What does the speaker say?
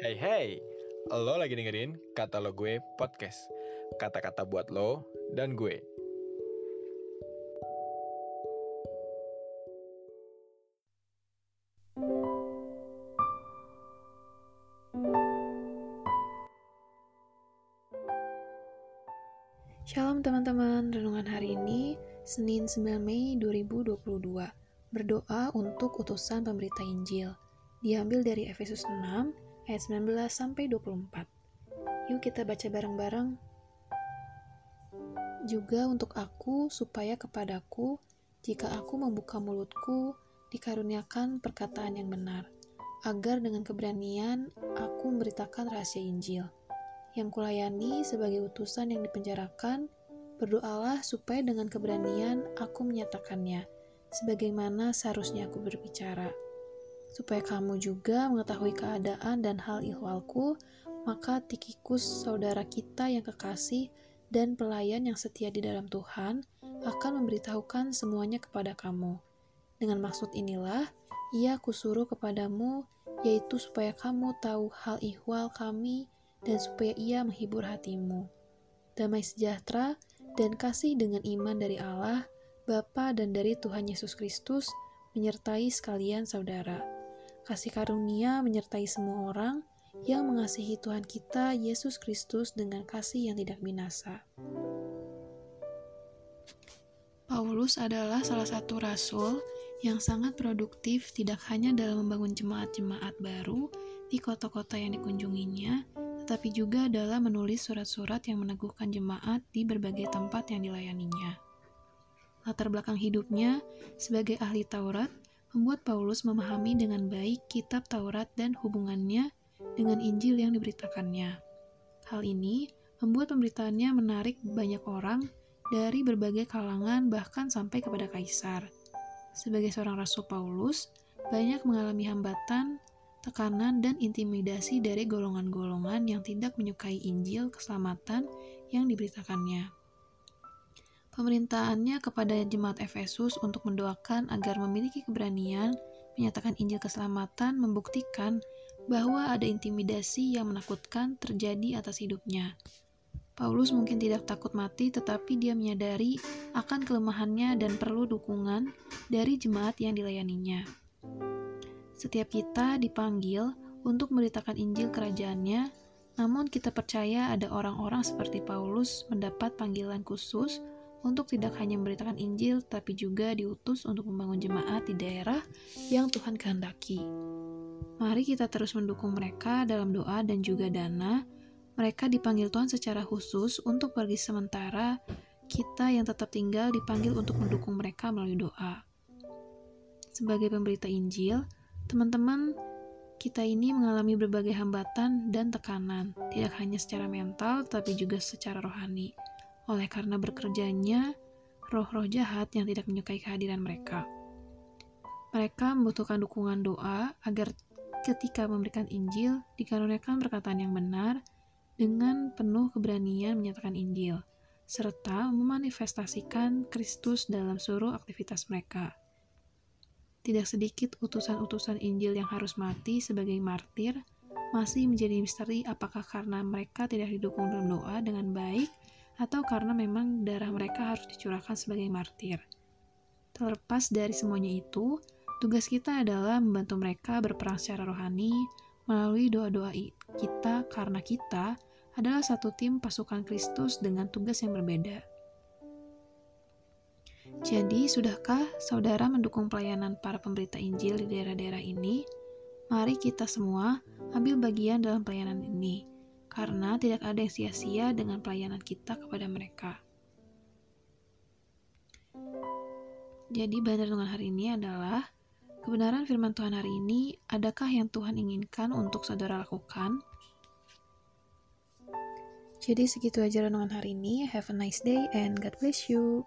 Hey hey, lo lagi dengerin kata lo gue podcast. Kata-kata buat lo dan gue. Shalom teman-teman, renungan hari ini Senin 9 Mei 2022. Berdoa untuk utusan pemberita Injil. Diambil dari Efesus 6 ayat 19 sampai 24. Yuk kita baca bareng-bareng. Juga untuk aku supaya kepadaku jika aku membuka mulutku dikaruniakan perkataan yang benar, agar dengan keberanian aku memberitakan rahasia Injil yang kulayani sebagai utusan yang dipenjarakan, berdoalah supaya dengan keberanian aku menyatakannya, sebagaimana seharusnya aku berbicara. Supaya kamu juga mengetahui keadaan dan hal ihwalku, maka Tikikus, saudara kita yang kekasih dan pelayan yang setia di dalam Tuhan, akan memberitahukan semuanya kepada kamu. Dengan maksud inilah, ia kusuruh kepadamu, yaitu supaya kamu tahu hal ihwal kami dan supaya ia menghibur hatimu. Damai sejahtera dan kasih dengan iman dari Allah, Bapa dan dari Tuhan Yesus Kristus menyertai sekalian saudara. Kasih karunia menyertai semua orang yang mengasihi Tuhan kita Yesus Kristus dengan kasih yang tidak binasa. Paulus adalah salah satu rasul yang sangat produktif tidak hanya dalam membangun jemaat-jemaat baru di kota-kota yang dikunjunginya, tetapi juga dalam menulis surat-surat yang meneguhkan jemaat di berbagai tempat yang dilayaninya. Latar belakang hidupnya sebagai ahli Taurat membuat Paulus memahami dengan baik kitab Taurat dan hubungannya dengan Injil yang diberitakannya. Hal ini membuat pemberitaannya menarik banyak orang dari berbagai kalangan bahkan sampai kepada kaisar. Sebagai seorang rasul Paulus, banyak mengalami hambatan tekanan, dan intimidasi dari golongan-golongan yang tidak menyukai Injil keselamatan yang diberitakannya. Pemerintahannya kepada jemaat Efesus untuk mendoakan agar memiliki keberanian menyatakan Injil keselamatan membuktikan bahwa ada intimidasi yang menakutkan terjadi atas hidupnya. Paulus mungkin tidak takut mati, tetapi dia menyadari akan kelemahannya dan perlu dukungan dari jemaat yang dilayaninya. Setiap kita dipanggil untuk memberitakan Injil kerajaannya, namun kita percaya ada orang-orang seperti Paulus mendapat panggilan khusus untuk tidak hanya memberitakan Injil, tapi juga diutus untuk membangun jemaat di daerah yang Tuhan kehendaki. Mari kita terus mendukung mereka dalam doa dan juga dana. Mereka dipanggil Tuhan secara khusus untuk pergi sementara, kita yang tetap tinggal dipanggil untuk mendukung mereka melalui doa. Sebagai pemberita Injil, Teman-teman, kita ini mengalami berbagai hambatan dan tekanan, tidak hanya secara mental, tapi juga secara rohani. Oleh karena bekerjanya roh-roh jahat yang tidak menyukai kehadiran mereka. Mereka membutuhkan dukungan doa agar ketika memberikan Injil dikaruniakan perkataan yang benar dengan penuh keberanian menyatakan Injil, serta memanifestasikan Kristus dalam seluruh aktivitas mereka. Tidak sedikit utusan-utusan Injil yang harus mati sebagai martir, masih menjadi misteri apakah karena mereka tidak didukung dalam doa dengan baik atau karena memang darah mereka harus dicurahkan sebagai martir. Terlepas dari semuanya itu, tugas kita adalah membantu mereka berperang secara rohani melalui doa-doa kita karena kita adalah satu tim pasukan Kristus dengan tugas yang berbeda. Jadi, sudahkah saudara mendukung pelayanan para pemberita Injil di daerah-daerah ini? Mari kita semua ambil bagian dalam pelayanan ini, karena tidak ada yang sia-sia dengan pelayanan kita kepada mereka. Jadi, bahan renungan hari ini adalah kebenaran firman Tuhan hari ini. Adakah yang Tuhan inginkan untuk saudara lakukan? Jadi, segitu aja renungan hari ini. Have a nice day, and God bless you.